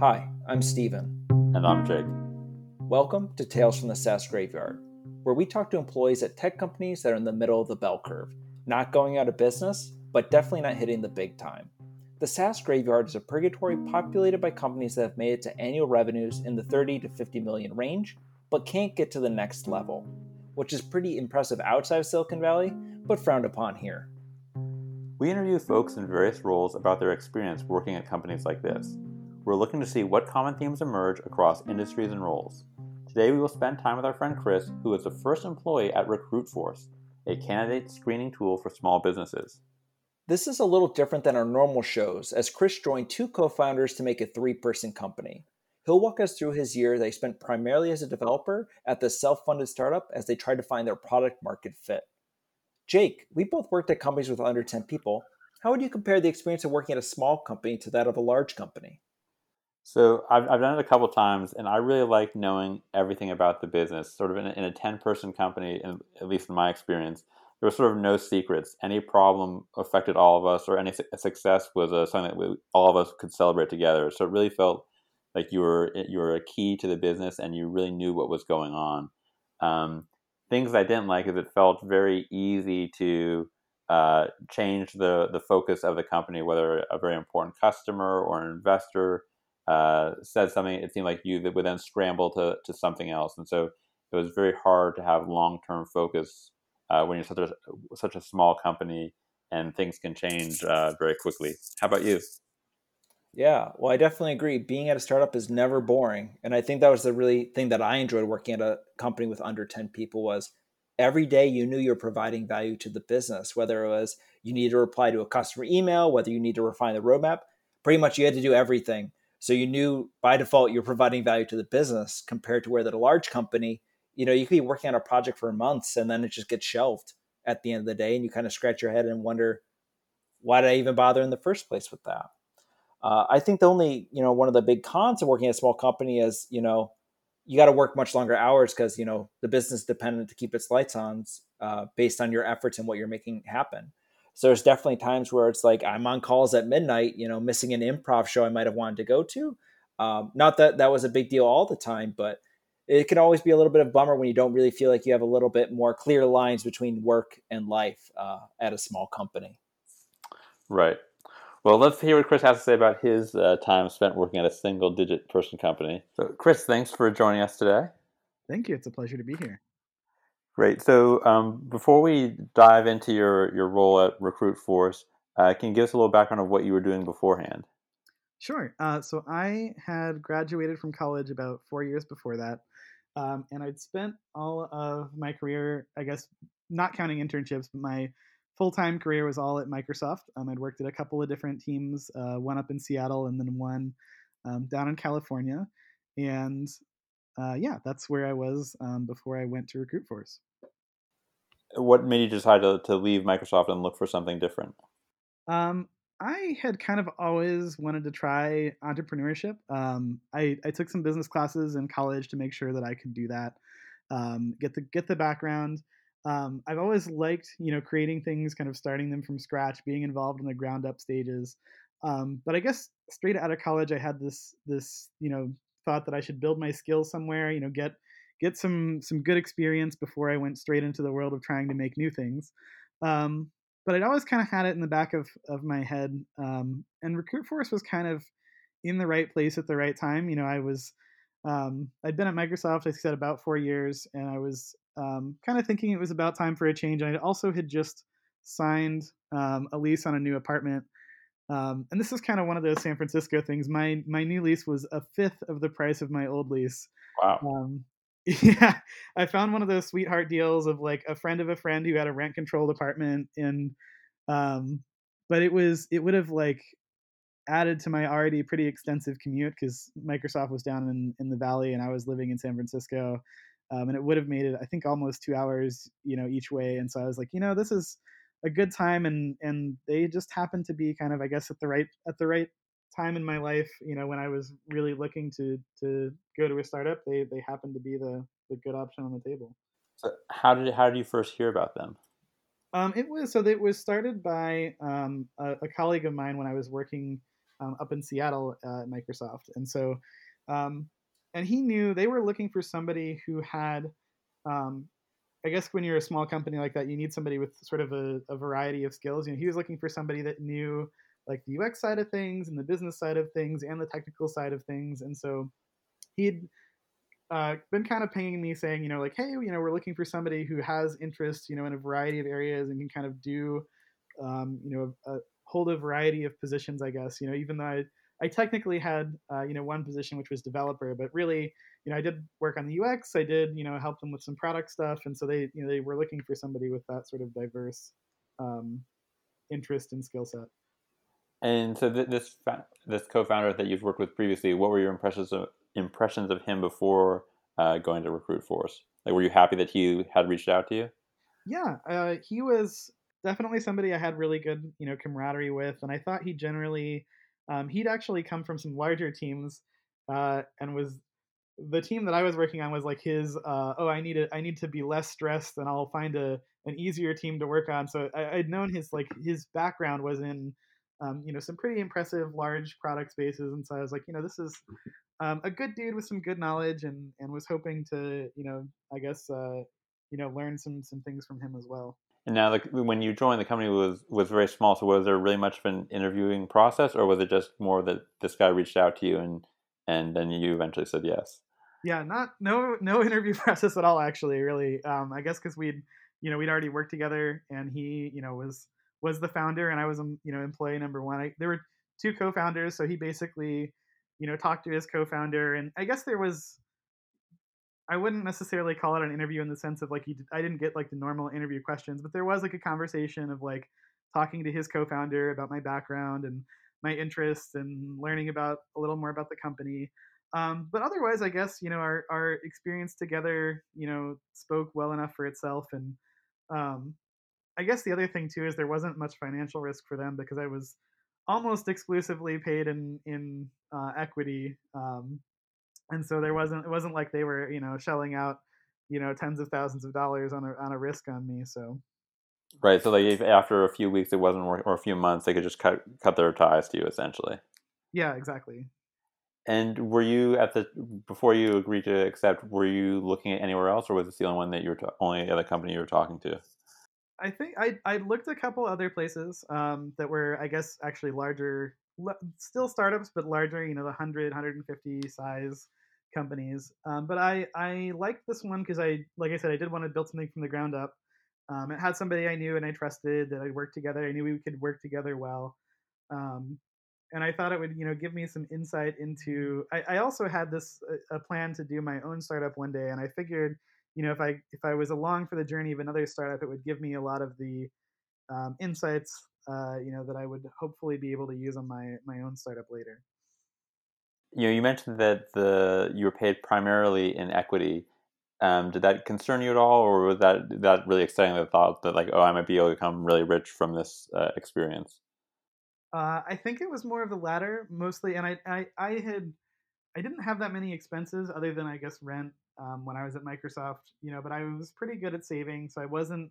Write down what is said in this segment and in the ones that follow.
Hi, I'm Steven. And I'm Jake. Welcome to Tales from the SaaS Graveyard, where we talk to employees at tech companies that are in the middle of the bell curve, not going out of business, but definitely not hitting the big time. The SaaS Graveyard is a purgatory populated by companies that have made it to annual revenues in the 30 to 50 million range, but can't get to the next level, which is pretty impressive outside of Silicon Valley, but frowned upon here. We interview folks in various roles about their experience working at companies like this. We're looking to see what common themes emerge across industries and roles. Today, we will spend time with our friend Chris, who is the first employee at RecruitForce, a candidate screening tool for small businesses. This is a little different than our normal shows, as Chris joined two co founders to make a three person company. He'll walk us through his year that he spent primarily as a developer at the self funded startup as they tried to find their product market fit. Jake, we both worked at companies with under 10 people. How would you compare the experience of working at a small company to that of a large company? So I've, I've done it a couple times, and I really like knowing everything about the business. Sort of in a, in a ten person company, in, at least in my experience, there was sort of no secrets. Any problem affected all of us, or any su- success was uh, something that we, all of us could celebrate together. So it really felt like you were you were a key to the business, and you really knew what was going on. Um, things I didn't like is it felt very easy to uh, change the the focus of the company, whether a very important customer or an investor uh, said something, it seemed like you would then scramble to, to something else. And so it was very hard to have long term focus uh, when you're such a, such a small company and things can change uh, very quickly. How about you? Yeah, well, I definitely agree. Being at a startup is never boring, and I think that was the really thing that I enjoyed working at a company with under ten people was every day you knew you were providing value to the business. Whether it was you needed to reply to a customer email, whether you need to refine the roadmap, pretty much you had to do everything. So you knew by default you're providing value to the business compared to where that a large company, you know, you could be working on a project for months and then it just gets shelved at the end of the day, and you kind of scratch your head and wonder, why did I even bother in the first place with that? Uh, I think the only, you know, one of the big cons of working at a small company is, you know, you got to work much longer hours because you know the business is dependent to keep its lights on uh, based on your efforts and what you're making happen. So there's definitely times where it's like I'm on calls at midnight, you know, missing an improv show I might have wanted to go to. Um, not that that was a big deal all the time, but it can always be a little bit of bummer when you don't really feel like you have a little bit more clear lines between work and life uh, at a small company. Right. Well, let's hear what Chris has to say about his uh, time spent working at a single digit person company. So, Chris, thanks for joining us today. Thank you. It's a pleasure to be here. Great. So um, before we dive into your, your role at RecruitForce, uh, can you give us a little background of what you were doing beforehand? Sure. Uh, so I had graduated from college about four years before that, um, and I'd spent all of my career, I guess, not counting internships, but my full time career was all at Microsoft. Um, I'd worked at a couple of different teams, uh, one up in Seattle and then one um, down in California, and uh, yeah, that's where I was um, before I went to RecruitForce what made you decide to, to leave Microsoft and look for something different? Um, I had kind of always wanted to try entrepreneurship. Um, I, I took some business classes in college to make sure that I could do that, um, get the get the background. Um, I've always liked you know creating things, kind of starting them from scratch, being involved in the ground up stages. Um, but I guess straight out of college, I had this this you know thought that I should build my skills somewhere, you know, get get some some good experience before I went straight into the world of trying to make new things. Um, but I'd always kind of had it in the back of, of my head. Um, and RecruitForce was kind of in the right place at the right time. You know, I was um, I'd been at Microsoft, I said, about four years, and I was um, kind of thinking it was about time for a change. I also had just signed um, a lease on a new apartment. Um, and this is kind of one of those San Francisco things. My my new lease was a fifth of the price of my old lease. Wow. Um, yeah, I found one of those sweetheart deals of like a friend of a friend who had a rent controlled apartment and um but it was it would have like added to my already pretty extensive commute because Microsoft was down in, in the valley and I was living in San Francisco. Um, and it would have made it, I think, almost two hours, you know, each way. And so I was like, you know, this is a good time, and and they just happened to be kind of, I guess, at the right at the right time in my life, you know, when I was really looking to to go to a startup, they they happened to be the the good option on the table. So how did how did you first hear about them? Um, it was so it was started by um, a, a, colleague of mine when I was working um, up in Seattle uh, at Microsoft. And so, um, and he knew they were looking for somebody who had, um, I guess when you're a small company like that, you need somebody with sort of a, a variety of skills. You know, he was looking for somebody that knew like the UX side of things and the business side of things and the technical side of things. And so he'd uh, been kind of pinging me saying, you know, like, hey, you know, we're looking for somebody who has interest, you know, in a variety of areas and can kind of do, um, you know, a, hold a variety of positions, I guess. You know, even though I, I technically had, uh, you know, one position which was developer, but really, you know, I did work on the UX. I did, you know, help them with some product stuff, and so they, you know, they were looking for somebody with that sort of diverse um, interest and skill set. And so th- this this co-founder that you've worked with previously, what were your impressions of impressions of him before uh, going to RecruitForce? Like, were you happy that he had reached out to you? Yeah, uh, he was definitely somebody I had really good, you know, camaraderie with, and I thought he generally, um, he'd actually come from some larger teams, uh, and was the team that I was working on was like his. Uh, oh, I need I need to be less stressed, and I'll find a an easier team to work on. So I, I'd known his like his background was in um, you know, some pretty impressive large product spaces. And so I was like, you know, this is um, a good dude with some good knowledge, and and was hoping to, you know, I guess, uh, you know, learn some some things from him as well. And now, like when you joined, the company was was very small. So was there really much of an interviewing process, or was it just more that this guy reached out to you and and then you eventually said yes? Yeah, not no no interview process at all. Actually, really, um, I guess because we'd you know we'd already worked together, and he you know was was the founder, and I was um, you know employee number one. I, there were two co-founders, so he basically you know talked to his co-founder, and I guess there was. I wouldn't necessarily call it an interview in the sense of like he, I didn't get like the normal interview questions, but there was like a conversation of like talking to his co-founder about my background and my interests and learning about a little more about the company. Um, but otherwise, I guess you know our our experience together, you know, spoke well enough for itself, and um, I guess the other thing too is there wasn't much financial risk for them because I was almost exclusively paid in in uh, equity, um, and so there wasn't it wasn't like they were you know shelling out you know tens of thousands of dollars on a on a risk on me. So right, so like after a few weeks it wasn't or, or a few months they could just cut cut their ties to you essentially. Yeah, exactly. And were you at the before you agreed to accept? Were you looking at anywhere else, or was this the only one that you were ta- only other company you were talking to? I think I I looked a couple other places um, that were I guess actually larger, still startups but larger. You know, the 100, 150 size companies. Um, but I I liked this one because I like I said I did want to build something from the ground up. Um, it had somebody I knew and I trusted that I'd work together. I knew we could work together well. Um, and I thought it would, you know, give me some insight into. I, I also had this a, a plan to do my own startup one day, and I figured you know, if I if I was along for the journey of another startup, it would give me a lot of the um, insights, uh, you know, that I would hopefully be able to use on my my own startup later. You know, you mentioned that the you were paid primarily in equity. Um, did that concern you at all, or was that that really exciting? The thought that like, oh, I might be able to become really rich from this uh, experience. Uh, I think it was more of the latter, mostly, and I, I I had I didn't have that many expenses other than I guess rent um, when I was at Microsoft, you know, but I was pretty good at saving, so I wasn't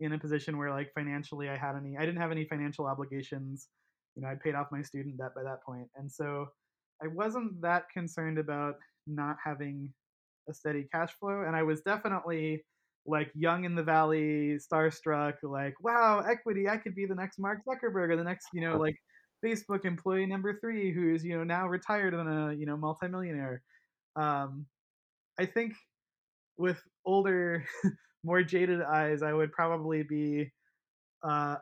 in a position where like financially I had any. I didn't have any financial obligations. You know, I'd paid off my student debt by that point, and so I wasn't that concerned about not having a steady cash flow. And I was definitely like young in the valley, starstruck, like wow, equity! I could be the next Mark Zuckerberg or the next, you know, like Facebook employee number three who's you know now retired and a you know multimillionaire. Um, I think with older, more jaded eyes, I would probably be uh,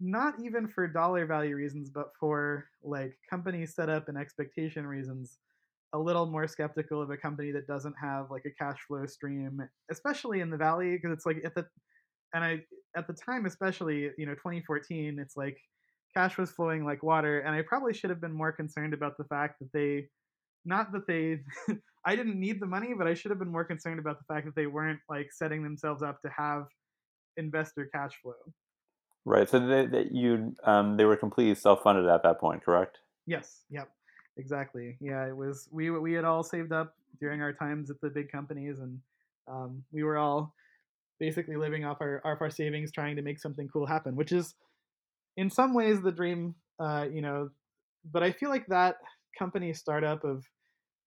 not even for dollar value reasons, but for like company setup and expectation reasons, a little more skeptical of a company that doesn't have like a cash flow stream, especially in the valley, because it's like at the and I at the time, especially you know 2014, it's like cash was flowing like water, and I probably should have been more concerned about the fact that they not that they I didn't need the money, but I should have been more concerned about the fact that they weren't like setting themselves up to have investor cash flow. Right. So they, that you um, they were completely self funded at that point, correct? Yes. Yep. Exactly. Yeah. It was we we had all saved up during our times at the big companies, and um, we were all basically living off our off our savings, trying to make something cool happen, which is in some ways the dream. Uh, you know, but I feel like that company startup of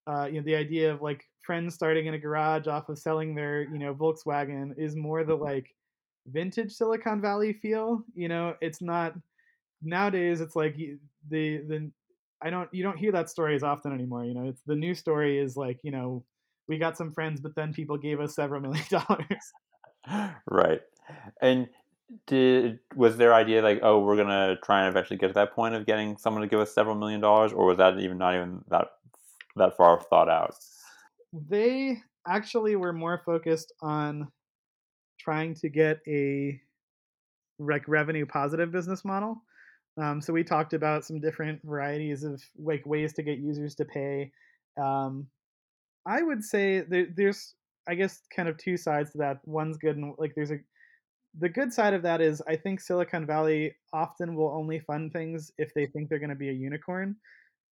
uh, you know the idea of like friends starting in a garage off of selling their you know Volkswagen is more the like vintage Silicon Valley feel. You know, it's not nowadays. It's like the the I don't you don't hear that story as often anymore. You know, it's the new story is like you know we got some friends, but then people gave us several million dollars. right, and did was their idea like oh we're gonna try and eventually get to that point of getting someone to give us several million dollars or was that even not even that that far thought out. They actually were more focused on trying to get a like revenue positive business model. Um, so we talked about some different varieties of like ways to get users to pay. Um, i would say there, there's i guess kind of two sides to that. One's good and like there's a the good side of that is I think Silicon Valley often will only fund things if they think they're going to be a unicorn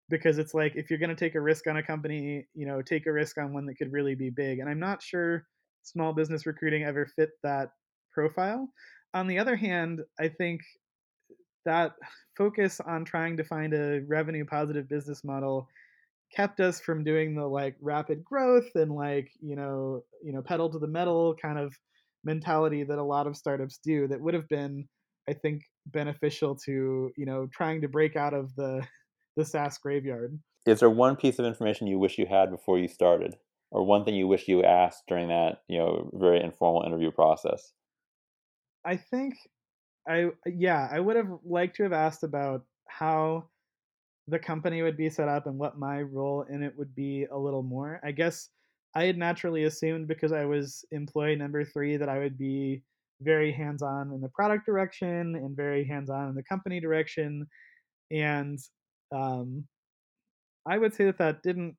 because it's like if you're going to take a risk on a company, you know, take a risk on one that could really be big. And I'm not sure small business recruiting ever fit that profile. On the other hand, I think that focus on trying to find a revenue positive business model kept us from doing the like rapid growth and like, you know, you know, pedal to the metal kind of mentality that a lot of startups do that would have been i think beneficial to you know trying to break out of the the SaaS graveyard is there one piece of information you wish you had before you started or one thing you wish you asked during that you know very informal interview process i think i yeah i would have liked to have asked about how the company would be set up and what my role in it would be a little more i guess I had naturally assumed because I was employee number three that I would be very hands on in the product direction and very hands on in the company direction. And um, I would say that that didn't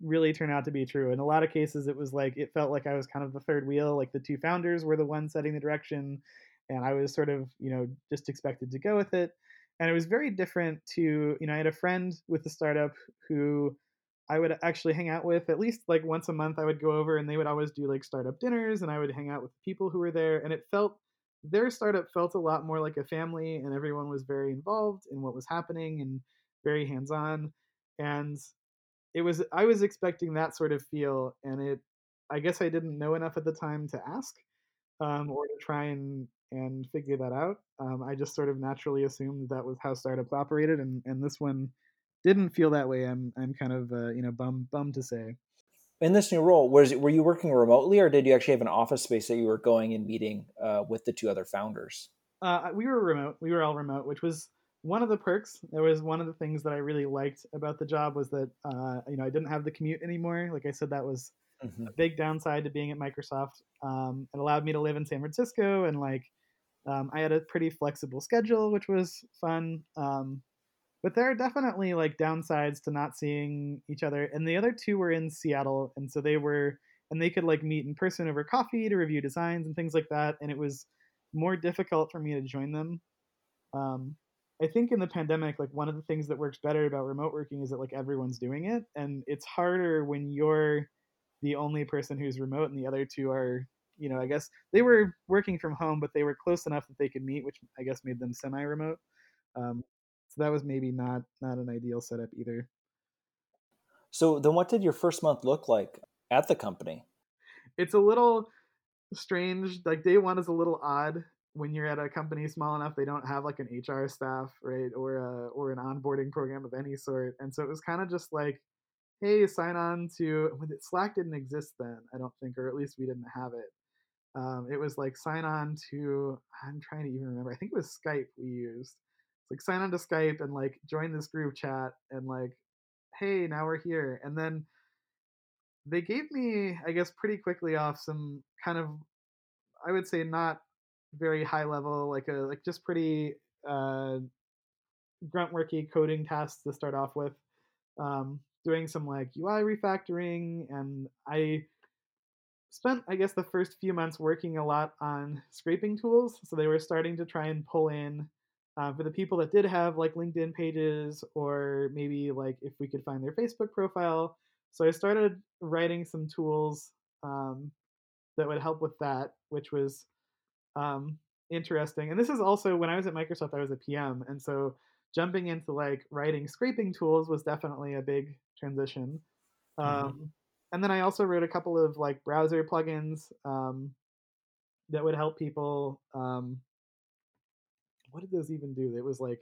really turn out to be true. In a lot of cases, it was like it felt like I was kind of the third wheel, like the two founders were the ones setting the direction, and I was sort of, you know, just expected to go with it. And it was very different to, you know, I had a friend with the startup who I would actually hang out with at least like once a month. I would go over and they would always do like startup dinners, and I would hang out with the people who were there. And it felt their startup felt a lot more like a family, and everyone was very involved in what was happening and very hands on. And it was I was expecting that sort of feel, and it I guess I didn't know enough at the time to ask um, or to try and and figure that out. Um, I just sort of naturally assumed that was how startups operated, and and this one didn't feel that way. I'm I'm kind of uh, you know bum bum to say. In this new role, was were you working remotely, or did you actually have an office space that you were going and meeting uh, with the two other founders? Uh, we were remote. We were all remote, which was one of the perks. There was one of the things that I really liked about the job was that uh, you know I didn't have the commute anymore. Like I said, that was mm-hmm. a big downside to being at Microsoft. Um, it allowed me to live in San Francisco and like um, I had a pretty flexible schedule, which was fun. Um, but there are definitely like downsides to not seeing each other and the other two were in seattle and so they were and they could like meet in person over coffee to review designs and things like that and it was more difficult for me to join them um, i think in the pandemic like one of the things that works better about remote working is that like everyone's doing it and it's harder when you're the only person who's remote and the other two are you know i guess they were working from home but they were close enough that they could meet which i guess made them semi remote um, so that was maybe not not an ideal setup either. So then what did your first month look like at the company? It's a little strange. Like day one is a little odd when you're at a company small enough they don't have like an HR staff, right? Or a, or an onboarding program of any sort. And so it was kind of just like, hey, sign on to Slack didn't exist then, I don't think, or at least we didn't have it. Um, it was like sign on to I'm trying to even remember. I think it was Skype we used It's like sign on to Skype and like join this group chat and like, hey, now we're here. And then they gave me, I guess, pretty quickly off some kind of, I would say, not very high level, like a like just pretty uh, grunt worky coding tasks to start off with. Um, doing some like UI refactoring, and I spent, I guess, the first few months working a lot on scraping tools. So they were starting to try and pull in uh, for the people that did have like LinkedIn pages, or maybe like if we could find their Facebook profile. So I started writing some tools um, that would help with that, which was um, interesting. And this is also when I was at Microsoft, I was a PM, and so jumping into like writing scraping tools was definitely a big transition. Um, mm-hmm. And then I also wrote a couple of like browser plugins um, that would help people. Um, what did those even do? It was like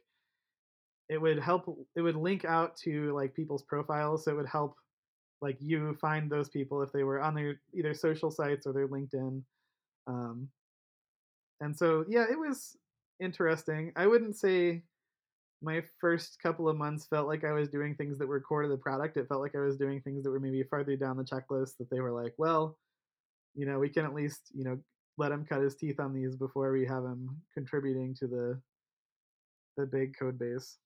it would help. It would link out to like people's profiles, so it would help like you find those people if they were on their either social sites or their LinkedIn. Um, and so yeah, it was interesting. I wouldn't say my first couple of months felt like I was doing things that were core to the product. It felt like I was doing things that were maybe farther down the checklist that they were like, well, you know, we can at least, you know, let him cut his teeth on these before we have him contributing to the the big code base.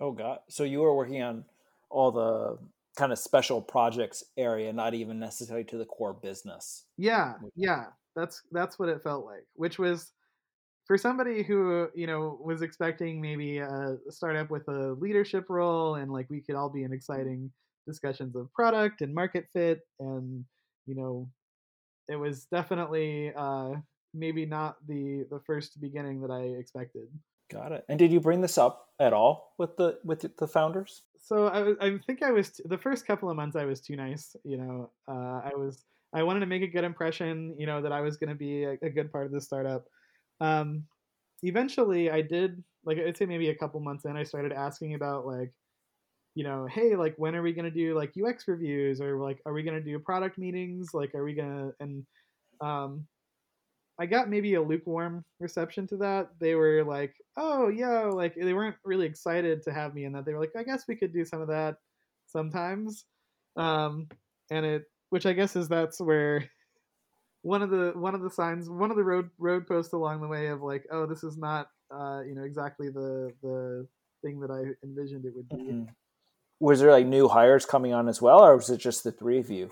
Oh god. So you were working on all the kind of special projects area, not even necessarily to the core business. Yeah, yeah. That's that's what it felt like, which was for somebody who you know was expecting maybe a startup with a leadership role and like we could all be in exciting discussions of product and market fit and you know it was definitely uh, maybe not the the first beginning that I expected. Got it. And did you bring this up at all with the with the founders? So I, I think I was the first couple of months I was too nice. You know, uh, I was I wanted to make a good impression. You know that I was going to be a, a, good part of the startup. Um, eventually, I did like I'd say maybe a couple months in, I started asking about like, you know, hey, like when are we going to do like UX reviews or like are we going to do product meetings? Like, are we going to and um, I got maybe a lukewarm reception to that. They were like, "Oh, yeah," like they weren't really excited to have me in that. They were like, "I guess we could do some of that sometimes," um, and it, which I guess is that's where one of the one of the signs, one of the road road posts along the way of like, "Oh, this is not, uh, you know, exactly the the thing that I envisioned it would be." Mm-hmm. Was there like new hires coming on as well, or was it just the three of you?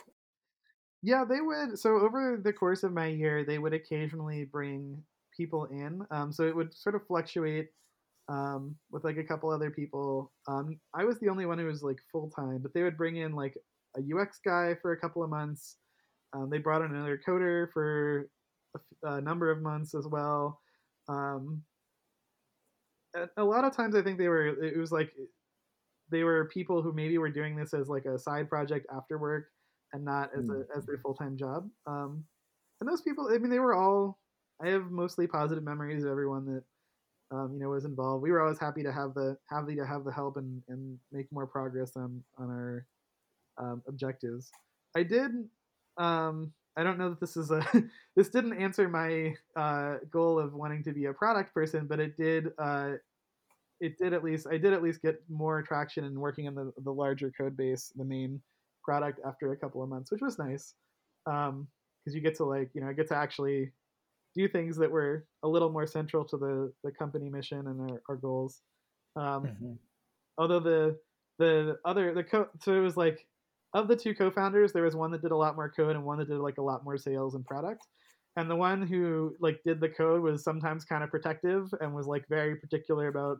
Yeah, they would. So over the course of my year, they would occasionally bring people in. Um, so it would sort of fluctuate um, with like a couple other people. Um, I was the only one who was like full time, but they would bring in like a UX guy for a couple of months. Um, they brought in another coder for a, a number of months as well. Um, a lot of times, I think they were. It was like they were people who maybe were doing this as like a side project after work and not as a as their mm-hmm. full time job. Um, and those people, I mean, they were all. I have mostly positive memories of everyone that um, you know was involved. We were always happy to have the happy to have the help and, and make more progress on on our um, objectives. I did. Um, I don't know that this is a this didn't answer my uh, goal of wanting to be a product person, but it did. Uh, it did at least I did at least get more traction in working in the the larger code base, the main product after a couple of months, which was nice because um, you get to like you know I get to actually do things that were a little more central to the the company mission and our, our goals. Um, mm-hmm. Although the the other the co so it was like of the two co-founders, there was one that did a lot more code and one that did like a lot more sales and product. And the one who like did the code was sometimes kind of protective and was like very particular about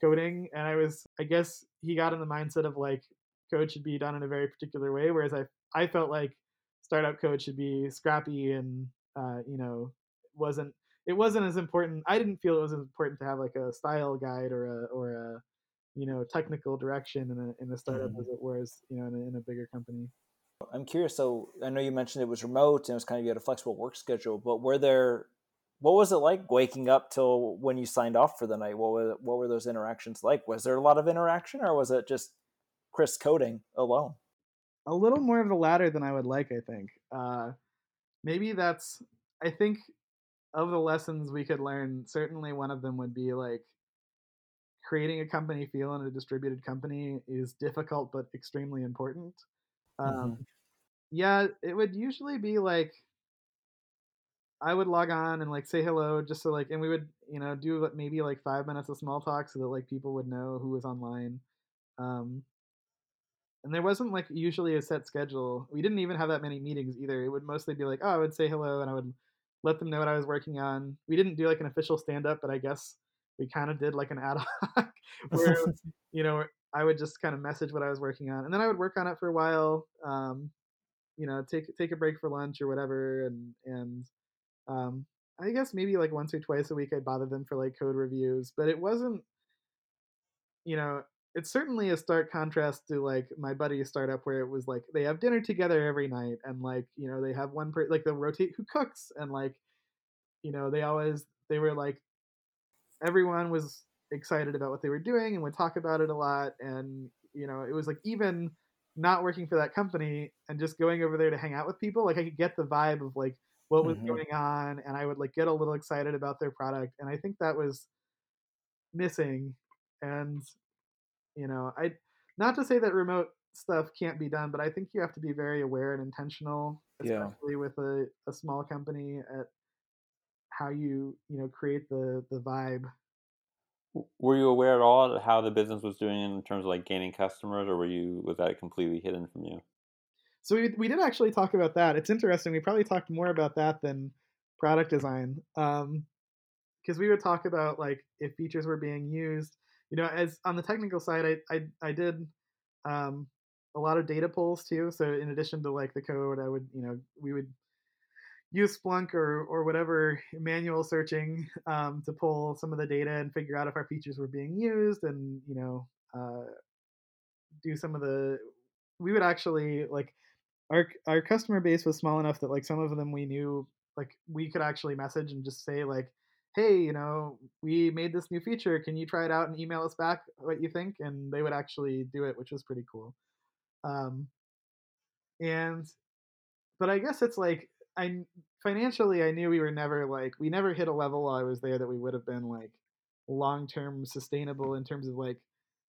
coding. And I was, I guess he got in the mindset of like, code should be done in a very particular way. Whereas I I felt like startup code should be scrappy and uh, you know wasn't it wasn't as important. I didn't feel it was important to have like a style guide or a or a you know technical direction in a in a startup mm-hmm. as it was you know in a, in a bigger company. I'm curious. So I know you mentioned it was remote and it was kind of you had a flexible work schedule, but were there what was it like waking up till when you signed off for the night? What were what were those interactions like? Was there a lot of interaction, or was it just Chris coding alone. A little more of the latter than I would like, I think. Uh, maybe that's, I think, of the lessons we could learn, certainly one of them would be like creating a company feel in a distributed company is difficult but extremely important. Um, mm-hmm. Yeah, it would usually be like I would log on and like say hello just so like, and we would you know do maybe like five minutes of small talk so that like people would know who was online. Um, and there wasn't like usually a set schedule. We didn't even have that many meetings either. It would mostly be like, oh, I would say hello and I would let them know what I was working on. We didn't do like an official stand up, but I guess we kind of did like an ad hoc where you know I would just kind of message what I was working on, and then I would work on it for a while. Um, you know, take take a break for lunch or whatever, and and um, I guess maybe like once or twice a week I'd bother them for like code reviews, but it wasn't you know, it's certainly a stark contrast to like my buddy's startup where it was like they have dinner together every night and like you know they have one per like they'll rotate who cooks and like you know they always they were like everyone was excited about what they were doing and would talk about it a lot and you know it was like even not working for that company and just going over there to hang out with people like i could get the vibe of like what was Mhm. going on and i would like get a little excited about their product and i think that was missing and you know i not to say that remote stuff can't be done but i think you have to be very aware and intentional Yeah. especially with a, a small company at how you you know create the the vibe Were you aware at all of how the business was doing in terms of like gaining customers, or were you was that completely hidden from you? so we, we did actually talk about that it's interesting we probably talked more about that than product design um because we would talk about like if features were being used you know as on the technical side i i, I did um a lot of data pulls too so in addition to like the code i would you know we would use Splunk or or whatever manual searching um, to pull some of the data and figure out if our features were being used, and you know uh, do some of the. We would actually like our our customer base was small enough that like some of them we knew like we could actually message and just say like hey you know we made this new feature can you try it out and email us back what you think and they would actually do it which was pretty cool um, and but I guess it's like I financially I knew we were never like we never hit a level while I was there that we would have been like long term sustainable in terms of like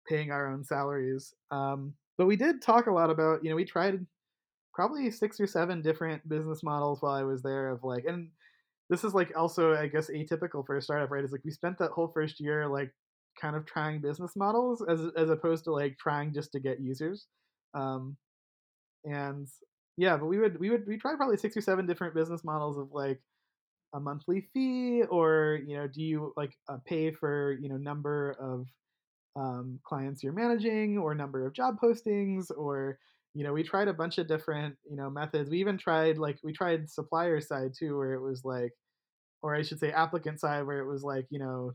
paying our own salaries. Um, but we did talk a lot about you know we tried probably six or seven different business models while I was there of like and this is like also I guess atypical for a startup right? Is like we spent that whole first year like kind of trying business models as as opposed to like trying just to get users. Um, and yeah but we would we would we tried probably six or seven different business models of like a monthly fee or you know do you like uh, pay for you know number of um, clients you're managing or number of job postings or you know we tried a bunch of different you know methods. We even tried like we tried supplier side too where it was like or i should say applicant side where it was like you know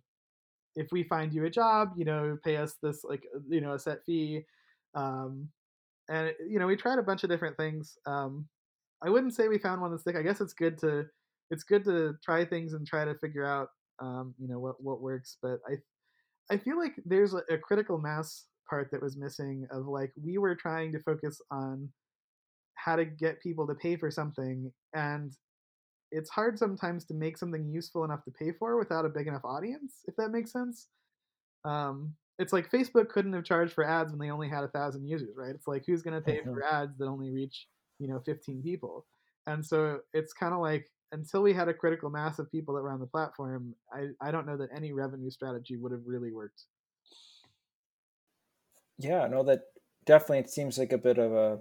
if we find you a job you know pay us this like you know a set fee um, and you know we tried a bunch of different things um, i wouldn't say we found one that stick i guess it's good to it's good to try things and try to figure out um, you know what what works but i i feel like there's a, a critical mass part that was missing of like we were trying to focus on how to get people to pay for something and it's hard sometimes to make something useful enough to pay for without a big enough audience if that makes sense. Um, it's like Facebook couldn't have charged for ads when they only had a thousand users, right? It's like who's going to pay Mhm. for ads that only reach you know 15 people, and so it's kind of like until we had a critical mass of people that were on the platform, I I don't know that any revenue strategy would have really worked. Yeah, no, that definitely it seems like a bit of a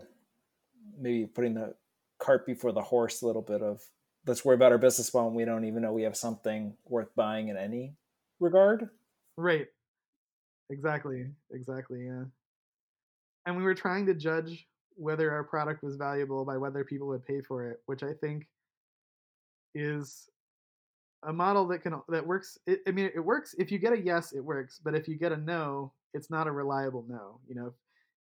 maybe putting the cart before the horse a little bit of let's worry about our business model. and We don't even know we have something worth buying in any regard. Right. Exactly. Exactly. Yeah. And we were trying to judge whether our product was valuable by whether people would pay for it, which I think is a model that can that works. It, I mean, it works if you get a yes, it works. But if you get a no, it's not a reliable no. You know,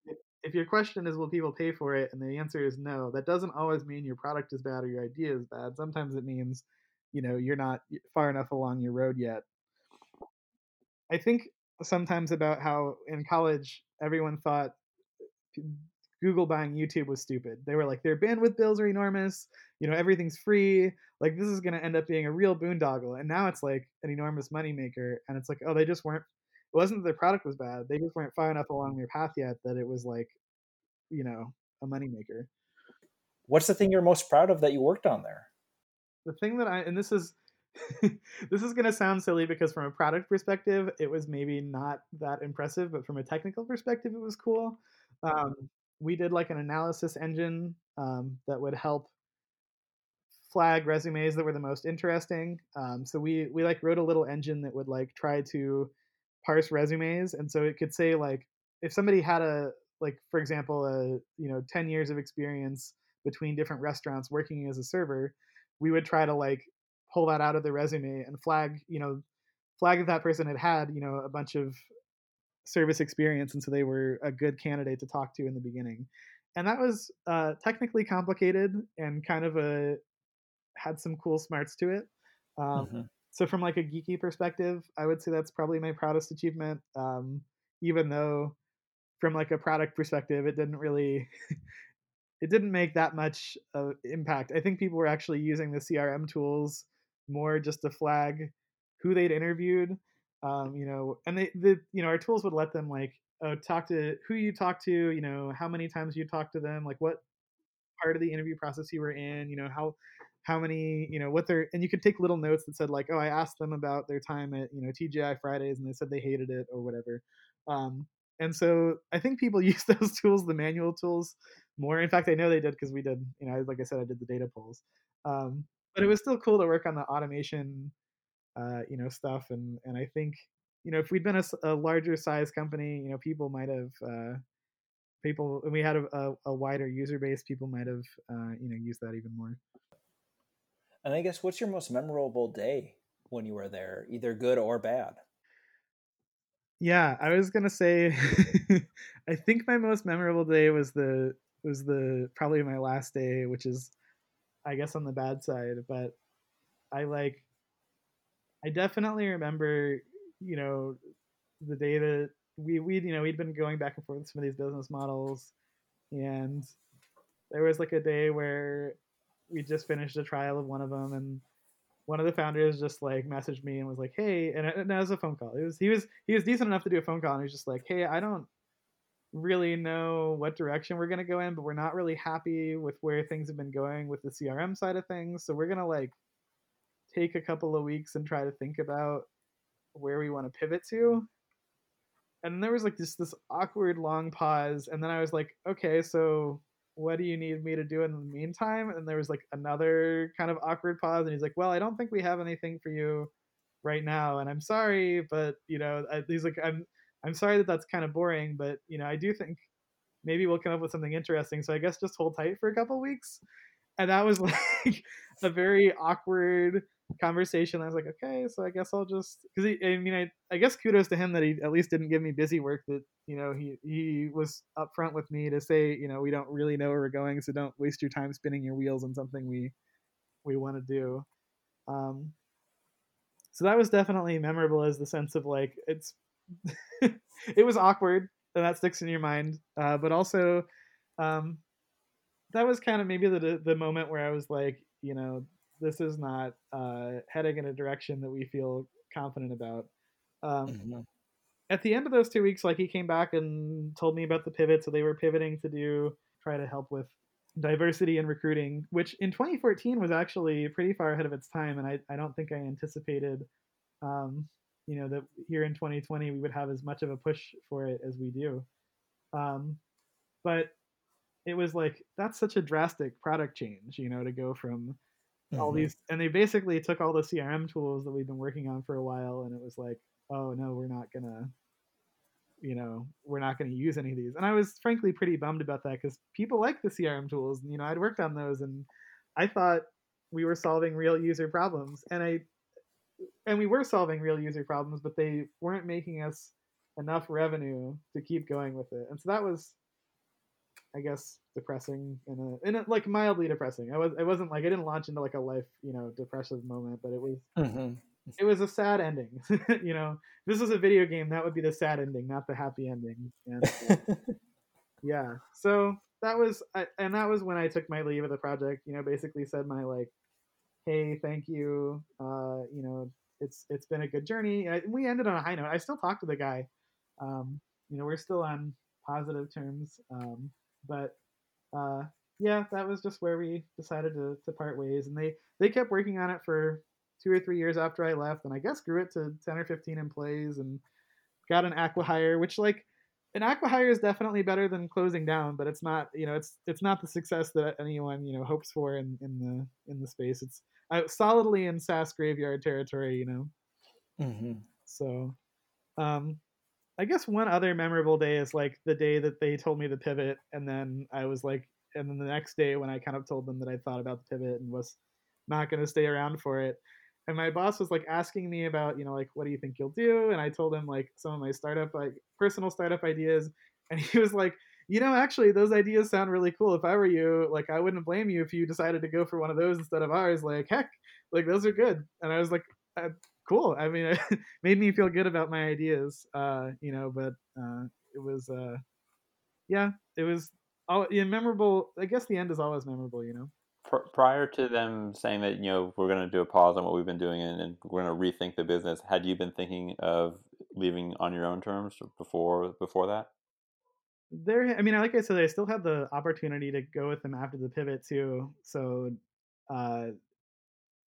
if, if your question is will people pay for it, and the answer is no, that doesn't always mean your product is bad or your idea is bad. Sometimes it means, you know, you're not far enough along your road yet. I think sometimes about how in college everyone thought Google buying YouTube was stupid. They were like, their bandwidth bills are enormous. You know, everything's free. Like, this is going to end up being a real boondoggle. And now it's like an enormous moneymaker. And it's like, oh, they just weren't, it wasn't that their product was bad. They just weren't far enough along their path yet that it was like, you know, a moneymaker. What's the thing you're most proud of that you worked on there? The thing that I, and this is, this is going to sound silly because from a product perspective, it was maybe not that impressive, but from a technical perspective, it was cool. Um, we did like an analysis engine um, that would help flag resumes that were the most interesting. Um, so we we like wrote a little engine that would like try to parse resumes, and so it could say like if somebody had a like for example a you know 10 years of experience between different restaurants working as a server, we would try to like pull that out of the resume and flag you know flag that that person had had you know a bunch of service experience, and so they were a good candidate to talk to in the beginning. And that was uh, technically complicated and kind of a had some cool smarts to it. Um, mm-hmm. So from like a geeky perspective, I would say that's probably my proudest achievement. Um, even though from like a product perspective, it didn't really it didn't make that much uh, impact. I think people were actually using the CRM tools more just to flag who they'd interviewed. Um, you know, and they the you know our tools would let them like uh, talk to who you talk to, you know, how many times you talk to them, like what part of the interview process you were in, you know, how how many, you know, what their and you could take little notes that said like, oh, I asked them about their time at you know TGI Fridays and they said they hated it or whatever. Um, and so I think people use those tools, the manual tools, more. In fact, I know they did because we did, you know, like I said, I did the data polls. Um, but it was still cool to work on the automation, uh, you know, stuff. And and I think, you know, if we'd been a, a larger size company, you know, people might have. Uh, people and we had a, a, a, wider user base people might have uh, you know used that even more and i guess what's your most memorable day when you were there either good or bad yeah, I was gonna say, I think my most memorable day was the was the probably my last day, which is, I guess, on the bad side. But I like, I definitely remember, you know, the day that we we you know we'd been going back and forth with some of these business models, and there was like a day where we just finished a trial of one of them, and one of the founders just like messaged me and was like, "Hey," and, and was a phone call. It was he was he was decent enough to do a phone call, and he was just like, "Hey, I don't really know what direction we're gonna go in, but we're not really happy with where things have been going with the CRM side of things, so we're gonna like take a couple of weeks and try to think about where we want to pivot to." And there was like just this awkward long pause, and then I was like, "Okay, so what do you need me to do in the meantime? And there was like another kind of awkward pause, and he's like, well, I don't think we have anything for you right now, and I'm sorry, but you know, he's like, I'm I'm sorry that that's kind of boring, but you know, I do think maybe we'll come up with something interesting. So I guess just hold tight for a couple weeks. And that was like a very awkward conversation. I was like, okay, so I guess I'll just because I mean, I, I guess kudos to him that he at least didn't give me busy work. That you know he he was upfront with me to say you know we don't really know where we're going, so don't waste your time spinning your wheels on something we we want to do. Um, so that was definitely memorable as the sense of like it's it was awkward and that sticks in your mind, uh, but also um, that was kind of maybe the the moment where I was like, you know, this is not uh, heading in a direction that we feel confident about. Um, mm-hmm. At the end of those two weeks, like he came back and told me about the pivot. So they were pivoting to do try to help with diversity and recruiting, which in 2014 was actually pretty far ahead of its time, and I, I don't think I anticipated, um, you know, that here in 2020 we would have as much of a push for it as we do. Um, but it was like that's such a drastic product change, you know, to go from mm-hmm. all these and they basically took all the crm tools that we've been working on for a while and it was like oh no we're not gonna you know we're not going to use any of these and i was frankly pretty bummed about that because people like the crm tools you know i'd worked on those and i thought we were solving real user problems and i and we were solving real user problems but they weren't making us enough revenue to keep going with it and so that was I guess depressing in a in a like mildly depressing. I was it wasn't like I didn't launch into like a life you know depressive moment, but it was mm-hmm. it was a sad ending. you know, this was a video game. That would be the sad ending, not the happy ending. And, uh, yeah, so that was and that was when I took my leave of the project. You know, basically said my like, hey, thank you. Uh, you know, it's it's been a good journey. I, we ended on a high note. I still talk to the guy. Um, you know, we're still on positive terms. Um, but uh, yeah, that was just where we decided to, to part ways. And they, they kept working on it for two or three years after I left, and I guess grew it to 10 or 15 employees and got an acquihire, which like an acquihire is definitely better than closing down, but it's not, you know, it's it's not the success that anyone you know hopes for in, in the in the space. It's uh, solidly in SaaS graveyard territory, you know. Mm-hmm. So, um, I guess one other memorable day is like the day that they told me the pivot, and then I was like, and then the next day when I kind of told them that I thought about the pivot and was not going to stay around for it, and my boss was like asking me about, you know, like what do you think you'll do, and I told him like some of my startup like personal startup ideas, and he was like, you know, actually, those ideas sound really cool. If I were you, like, I wouldn't blame you if you decided to go for one of those instead of ours. Like, heck, like those are good. And I was like, uh, cool. I mean, it made me feel good about my ideas. Uh, you know, but uh, it was, uh, yeah, it was all yeah, memorable. I guess the end is always memorable. You know prior to them saying that you know we're going to do a pause on what we've been doing and, and, we're going to rethink the business had you been thinking of leaving on your own terms before before that? There i mean like i said i still had the opportunity to go with them after the pivot too so uh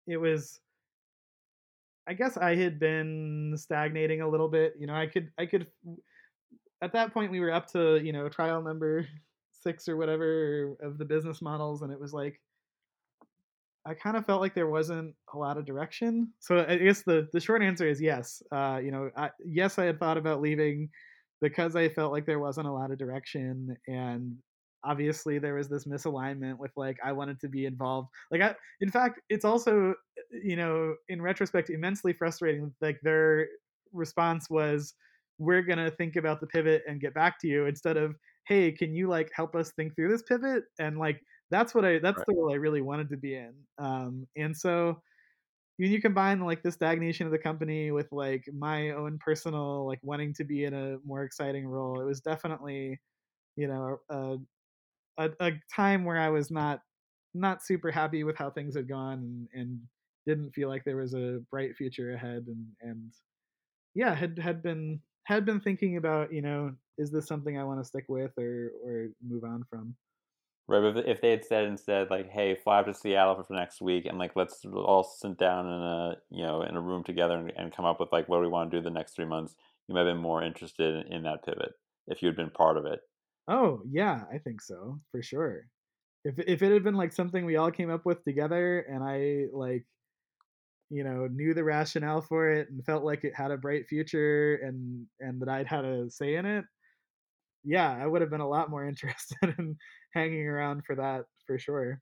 it was i guess i had been stagnating a little bit you know i could i could at that point we were up to you know trial number six or whatever of the business models and it was like I kind of felt like there wasn't a lot of direction. So I guess the the short answer is yes. Uh, you know, I, yes, I had thought about leaving because I felt like there wasn't a lot of direction, and obviously there was this misalignment with like I wanted to be involved. Like, I, in fact, it's also you know, in retrospect, immensely frustrating. Like their response was, "We're gonna think about the pivot and get back to you," instead of, "Hey, can you like help us think through this pivot?" And like that's what I that's right. the role I really wanted to be in. Um, and so when you combine like the stagnation of the company with like my own personal like wanting to be in a more exciting role, it was definitely you know a, a, a time where I was not not super happy with how things had gone and, and didn't feel like there was a bright future ahead and and yeah had had been had been thinking about you know is this something I want to stick with or or move on from. Right, but if they had said instead, like, "Hey, fly up to Seattle for next week, and like, let's all sit down in a you know in a room together and, and come up with like what we want to do the next three months," you might have been more interested in, in that pivot if you had been part of it. Oh yeah, I think so for sure. If if it had been like something we all came up with together, and I like, you know, knew the rationale for it and felt like it had a bright future, and and that I'd had a say in it, yeah, I would have been a lot more interested in hanging around for that for sure.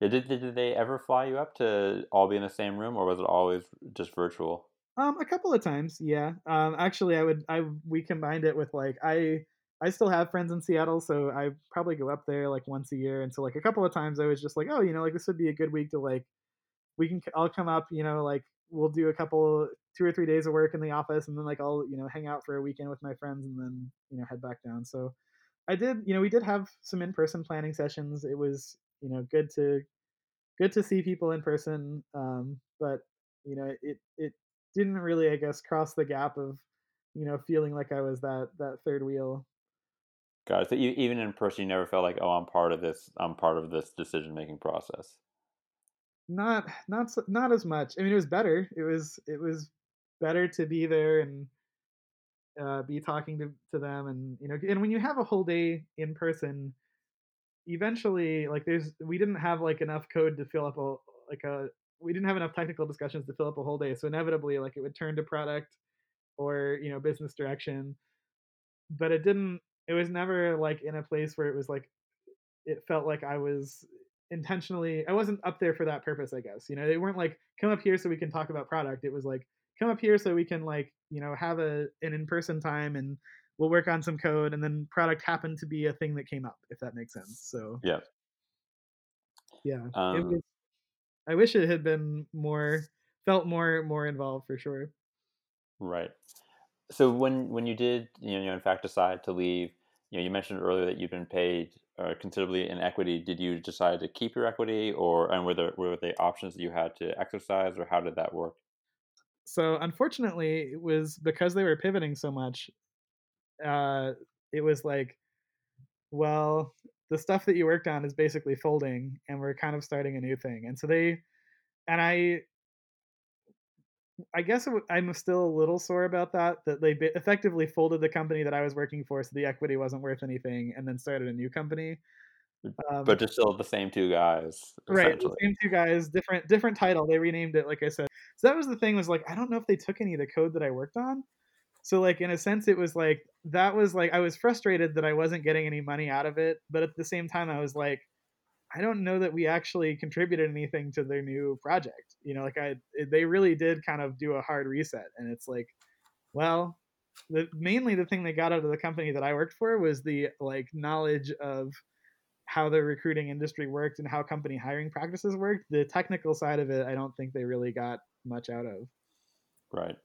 Yeah, did, did they ever fly you up to all be in the same room, or was it always just virtual? Um, a couple of times, yeah. Um, actually, I would I we combined it with like I I still have friends in Seattle, so I probably go up there like once a year, and so like a couple of times I was just like, oh, you know, like this would be a good week to like we can I'll come up, you know, like we'll do a couple two or three days of work in the office and then like I'll, you know, hang out for a weekend with my friends and then, you know, head back down. So I did, you know, we did have some in-person planning sessions. It was, you know, good to good to see people in person. Um, but you know, it it didn't really, I guess, cross the gap of, you know, feeling like I was that that third wheel. It. So even in person, you never felt like, oh, I'm part of this. I'm part of this decision making process not not not as much. I mean, it was better. It was it was better to be there and uh, be talking to, to them, and you know, and when you have a whole day in person, eventually, like there's we didn't have like enough code to fill up a like a we didn't have enough technical discussions to fill up a whole day, so inevitably, like it would turn to product or you know business direction, but it didn't. It was never like in a place where it was like it felt like I was intentionally I wasn't up there for that purpose, I guess. You know, they weren't like come up here so we can talk about product. It was like come up here so we can like, you know, have a an in-person time and we'll work on some code and then product happened to be a thing that came up if that makes sense. So Yeah. Yeah. Um, it was I wish it had been more felt more more involved for sure. Right. So when when you did, you know, in fact decide to leave, you know, you mentioned earlier that you've been paid considerably in equity. Did you decide to keep your equity, or and were there were there options that you had to exercise, or how did that work? So unfortunately, it was because they were pivoting so much. Uh, it was like, well, the stuff that you worked on is basically folding, and we're kind of starting a new thing. And so they, and I I guess I'm still a little sore about that. That they effectively folded the company that I was working for, so the equity wasn't worth anything, and then started a new company. Um, but just still the same two guys, right? The same two guys, different different title. They renamed it, like I said. So that was the thing. Was like I don't know if they took any of the code that I worked on. So like in a sense, it was like that was like I was frustrated that I wasn't getting any money out of it, but at the same time, I was like, I don't know that we actually contributed anything to their new project. You know, like I they really did kind of do a hard reset, and it's like, well, the mainly the thing they got out of the company that I worked for was the like knowledge of how the recruiting industry worked and how company hiring practices worked. The technical side of it, I don't think they really got much out of. Right.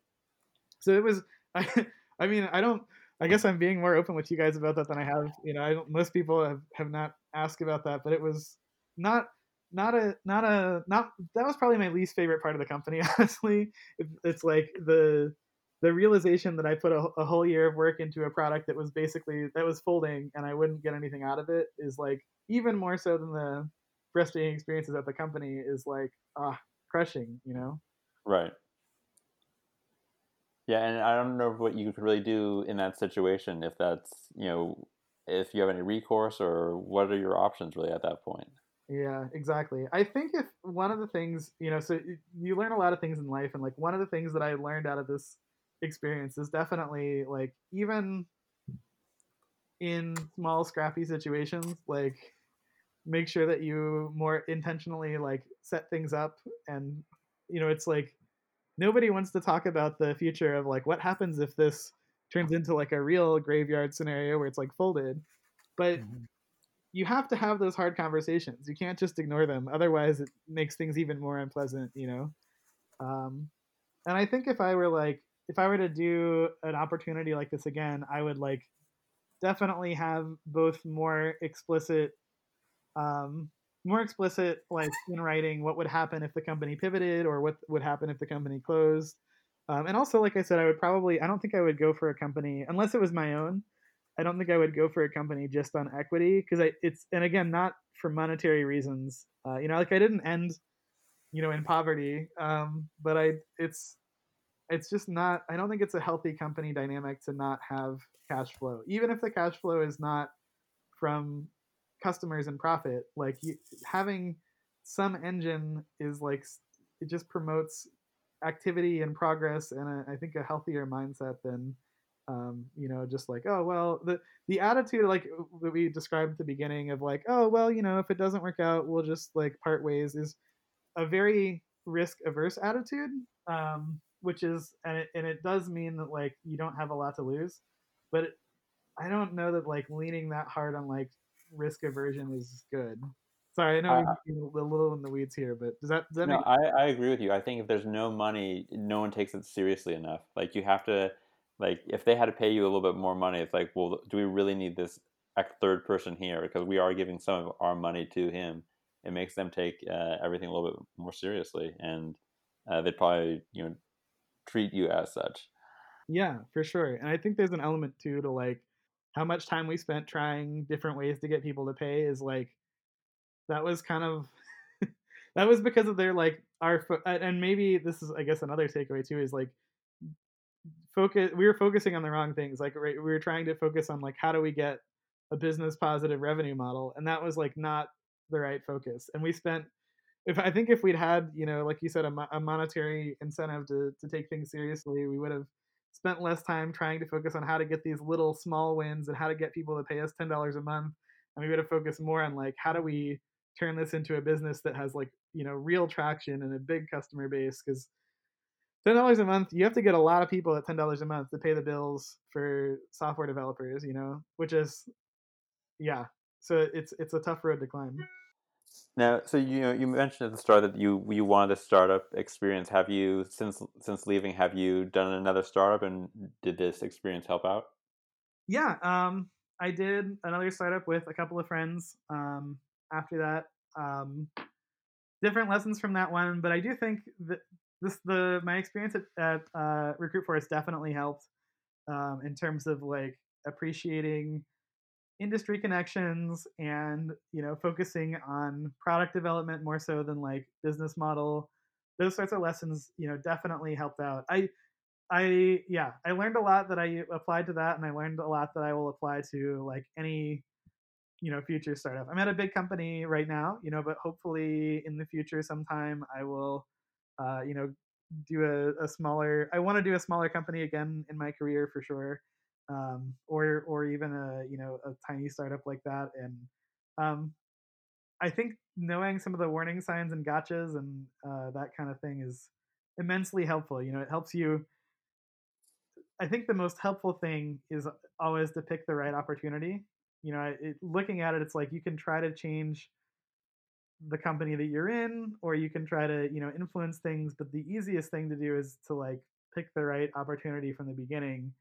So it was. I, I mean, I don't. I guess I'm being more open with you guys about that than I have. You know, I don't. Most people have have not asked about that, but it was not not a not a not that was probably my least favorite part of the company honestly. It, it's like the the realization that i put a, a, whole year of work into a product that was basically that was folding and i wouldn't get anything out of it is like even more so than the frustrating experiences at the company is like ah crushing you know? Right. Yeah and i don't know what you could really do in that situation if that's you know if you have any recourse or what are your options really at that point yeah, exactly. I think if one of the things, you know, so you learn a lot of things in life, and like one of the things that I learned out of this experience is definitely like even in small scrappy situations, like make sure that you more intentionally like set things up and you know it's like nobody wants to talk about the future of like what happens if this turns into like a real graveyard scenario where it's like folded but mm-hmm you have to have those hard conversations. You can't just ignore them. Otherwise, it makes things even more unpleasant, you know? Um, and I think if I were like, if I were to do an opportunity like this again, I would like definitely have both more explicit, um, more explicit, like in writing, what would happen if the company pivoted or what would happen if the company closed. Um, and also, like I said, I would probably, I don't think I would go for a company unless it was my own. I don't think I would go for a company just on equity because I it's and again not for monetary reasons. Uh, you know, like I didn't end, you know, in poverty, um, but I it's it's just not. I don't think it's a healthy company dynamic to not have cash flow, even if the cash flow is not from customers and profit. Like you, having some engine is like it just promotes activity and progress and a, I think a healthier mindset than um, you know, just like, oh well, the the attitude like that we described at the beginning of like, oh well, you know, if it doesn't work out, we'll just like part ways is a very risk averse attitude, um, which is and it and it does mean that like you don't have a lot to lose, but it, I don't know that like leaning that hard on like risk aversion is good. Sorry, I know uh, we're a little in the weeds here, but does that, does that no, make- I, I agree with you. I think if there's no money, no one takes it seriously enough. Like you have to like if they had to pay you a little bit more money it's like well do we really need this third person here? Because we are giving some of our money to him. It makes them take uh, everything a little bit more seriously and uh, they'd probably you know treat you as such. Yeah for sure and i think there's an element too to like how much time we spent trying different ways to get people to pay is like that was kind of that was because of their like our and maybe this is i guess another takeaway too is like focus we were focusing on the wrong things like right, we were trying to focus on like how do we get a business positive revenue model and that was like not the right focus and we spent if i think if we'd had you know like you said a, a monetary incentive to, to take things seriously we would have spent less time trying to focus on how to get these little small wins and how to get people to pay us $10 a month and we would have focused more on like how do we turn this into a business that has like you know real traction and a big customer base because ten dollars a month you have to get a lot of people at ten dollars a month to pay the bills for software developers you know which is yeah. So it's it's a tough road to climb. Now so you know you mentioned at the start that you you wanted a startup experience. Have you since since leaving have you done another startup and did this experience help out? Yeah um i did another startup with a couple of friends um after that um different lessons from that one but i do think that this the my experience at, at uh, RecruitForce definitely helped um, in terms of like appreciating industry connections and you know focusing on product development more so than like business model. Those sorts of lessons you know definitely helped out. I i yeah i learned a lot that i applied to that and i learned a lot that i will apply to like any you know future startup. I'm at a big company right now you know but hopefully in the future sometime i will uh, you know, do a, a smaller. I want to do a smaller company again in my career for sure, um, or or even a you know a tiny startup like that. And um, I think knowing some of the warning signs and gotchas and uh, that kind of thing is immensely helpful. You know, it helps you. I think the most helpful thing is always to pick the right opportunity. You know, it, looking at it, it's like you can try to change the company that you're in, or you can try to, you know, influence things. But the easiest thing to do is to like pick the right opportunity from the beginning,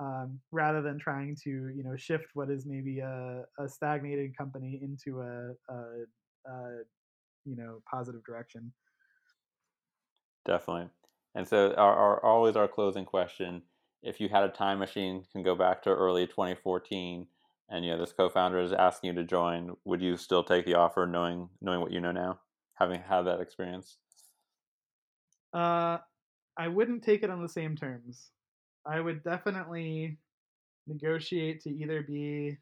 um, rather than trying to, you know, shift what is maybe a, a stagnated company into a, a, a, you know, positive direction. Definitely. And so, our, our always our closing question: If you had a time machine, can go back to early 2014, and you know this co-founder is asking you to join, would you still take the offer, knowing knowing what you know now, having had that experience? Uh, I wouldn't take it on the same terms. I would definitely negotiate to either be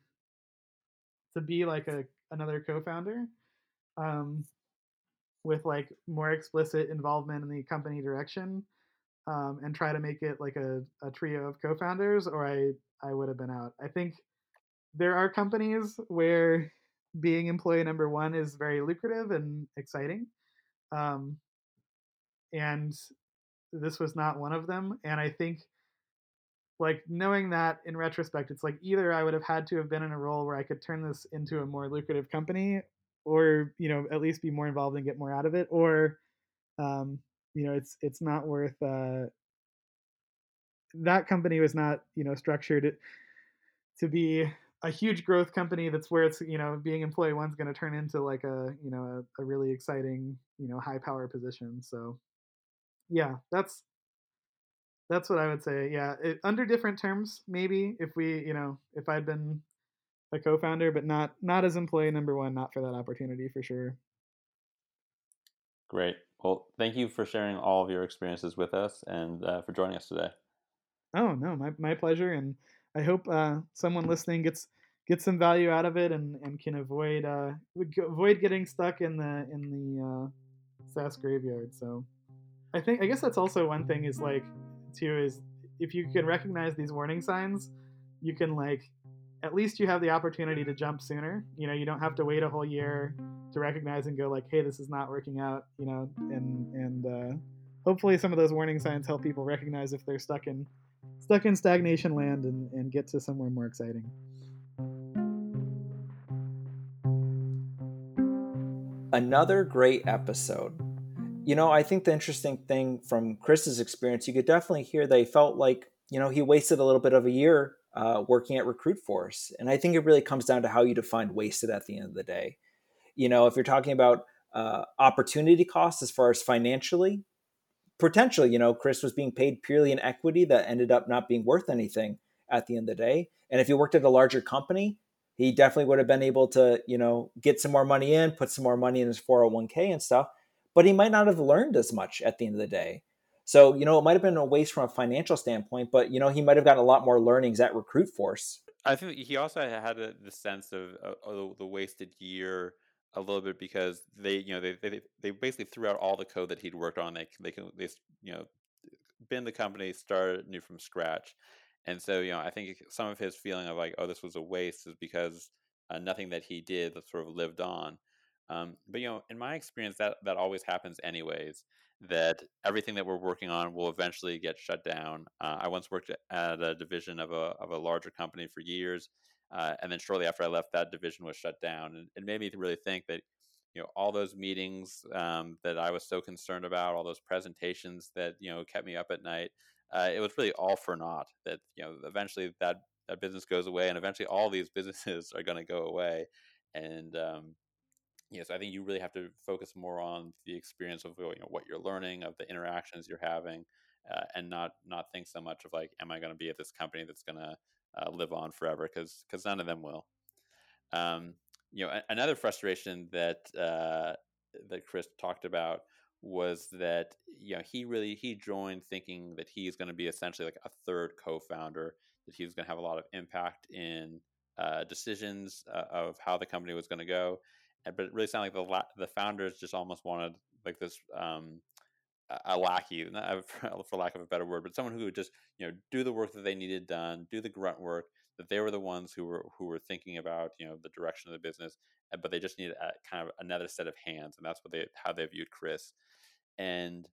to be like a another co-founder, um, with like more explicit involvement in the company direction um, and try to make it like a, a trio of co-founders or I, I would have been out. I think there are companies where being employee number one is very lucrative and exciting. Um, and this was not one of them. And I think like knowing that in retrospect, it's like either I would have had to have been in a role where I could turn this into a more lucrative company or you know at least be more involved and get more out of it or um, you know it's it's not worth uh, that company was not you know structured to be a huge growth company that's where it's you know being employee one's going to turn into like a you know a, a, really exciting you know high power position so yeah that's that's what i would say yeah it, under different terms maybe if we you know if i'd been a co-founder, but not not as employee number one, not for that opportunity for sure. Great. Well, thank you for sharing all of your experiences with us and uh, for joining us today. Oh no, my, my pleasure, and I hope uh, someone listening gets gets some value out of it and, and can avoid uh, avoid getting stuck in the in the uh, SaaS graveyard. So I think I guess that's also one thing is like too is if you can recognize these warning signs, you can like at least you have the opportunity to jump sooner. You know, you don't have to wait a whole year to recognize and go like, "Hey, this is not working out." You know, and and uh, hopefully some of those warning signs help people recognize if they're stuck in stuck in stagnation land and, and get to somewhere more exciting. Another great episode. You know, I think the interesting thing from Chris's experience, you could definitely hear they felt like, you know, he wasted a little bit of a year uh, working at RecruitForce. And I think it really comes down to how you define wasted at the end of the day. You know, if you're talking about uh, opportunity cost as far as financially, potentially, you know, Chris was being paid purely in equity that ended up not being worth anything at the end of the day. And if he worked at a larger company, he definitely would have been able to, you know, get some more money in, put some more money in his 401k and stuff. But he might not have learned as much at the end of the day. So, you know, it might have been a waste from a financial standpoint, but, you know, he might have gotten a lot more learnings at RecruitForce. I think he also had the sense of, of the wasted year a little bit because they, you know, they, they, they basically threw out all the code that he'd worked on. They, they can, they, you know, been the company, started new from scratch. And so, you know, I think some of his feeling of like, oh, this was a waste is because uh, nothing that he did that sort of lived on. Um, but you know, in my experience, that that always happens anyways that everything that we're working on will eventually get shut down. Uh, I once worked at a division of a of a larger company for years, uh, and then shortly after I left, that division was shut down, and it made me really think that you know all those meetings um, that I was so concerned about, all those presentations that you know kept me up at night, uh, it was really all for naught. That you know eventually that that business goes away, and eventually all these businesses are going to go away, and um, yes, I think you really have to focus more on the experience of you know, what you're learning, of the interactions you're having, uh, and not not think so much of like, am I going to be at this company that's going to uh, live on forever? Because because none of them will. Um, you know, a- another frustration that uh, that Chris talked about was that you know he really he joined thinking that he's going to be essentially like a third co-founder that he was going to have a lot of impact in uh, decisions uh, of how the company was going to go but it really sounded like the la- the founders just almost wanted like this um, a lackey, for lack of a better word, but someone who would just you know do the work that they needed done, do the grunt work. That they were the ones who were who were thinking about you know the direction of the business, but they just needed a, kind of another set of hands, and that's what they how they viewed Chris. And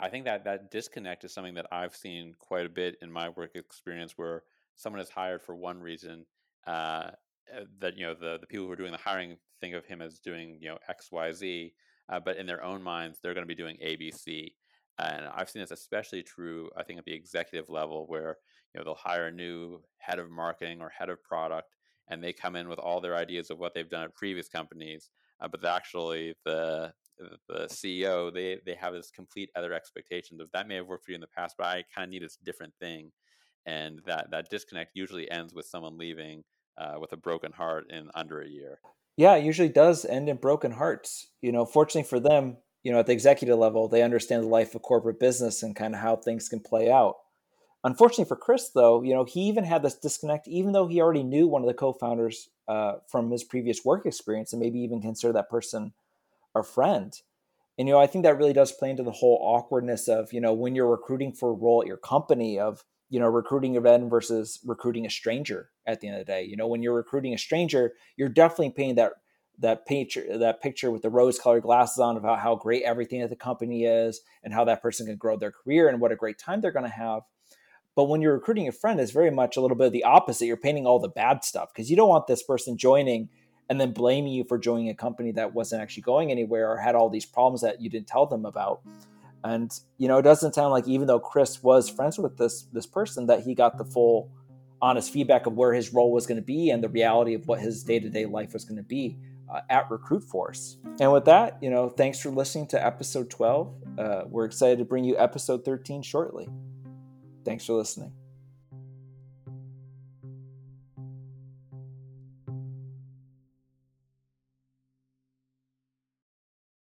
I think that that disconnect is something that I've seen quite a bit in my work experience, where someone is hired for one reason, uh, that you know the the people who are doing the hiring think of him as doing you know X Y Z, uh, but in their own minds they're going to be doing A B C. And I've seen this especially true, I think, at the executive level, where you know they'll hire a new head of marketing or head of product, and they come in with all their ideas of what they've done at previous companies, uh, but actually the the CEO they they have this complete other expectations of that may have worked for you in the past, but I kind of need this different thing, and that that disconnect usually ends with someone leaving uh, with a broken heart in under a year. Yeah, it usually does end in broken hearts. You know, fortunately for them, you know, at the executive level, they understand the life of corporate business and kind of how things can play out. Unfortunately for Chris, though, you know, he even had this disconnect, even though he already knew one of the co-founders uh, from his previous work experience, and maybe even consider that person a friend. And you know, I think that really does play into the whole awkwardness of you know when you're recruiting for a role at your company of you know recruiting a friend versus recruiting a stranger. At the end of the day, you know, when you're recruiting a stranger, you're definitely painting that that picture that picture with the rose colored glasses on about how great everything at the company is and how that person can grow their career and what a great time they're going to have. But when you're recruiting a friend it's very much a little bit of the opposite. You're painting all the bad stuff because you don't want this person joining and then blaming you for joining a company that wasn't actually going anywhere or had all these problems that you didn't tell them about and you know it doesn't sound like even though chris was friends with this this person that he got the full honest feedback of where his role was going to be and the reality of what his day-to-day life was going to be uh, at RecruitForce. And with that you know thanks for listening to episode 12 uh, we're excited to bring you episode 13 shortly. Thanks for listening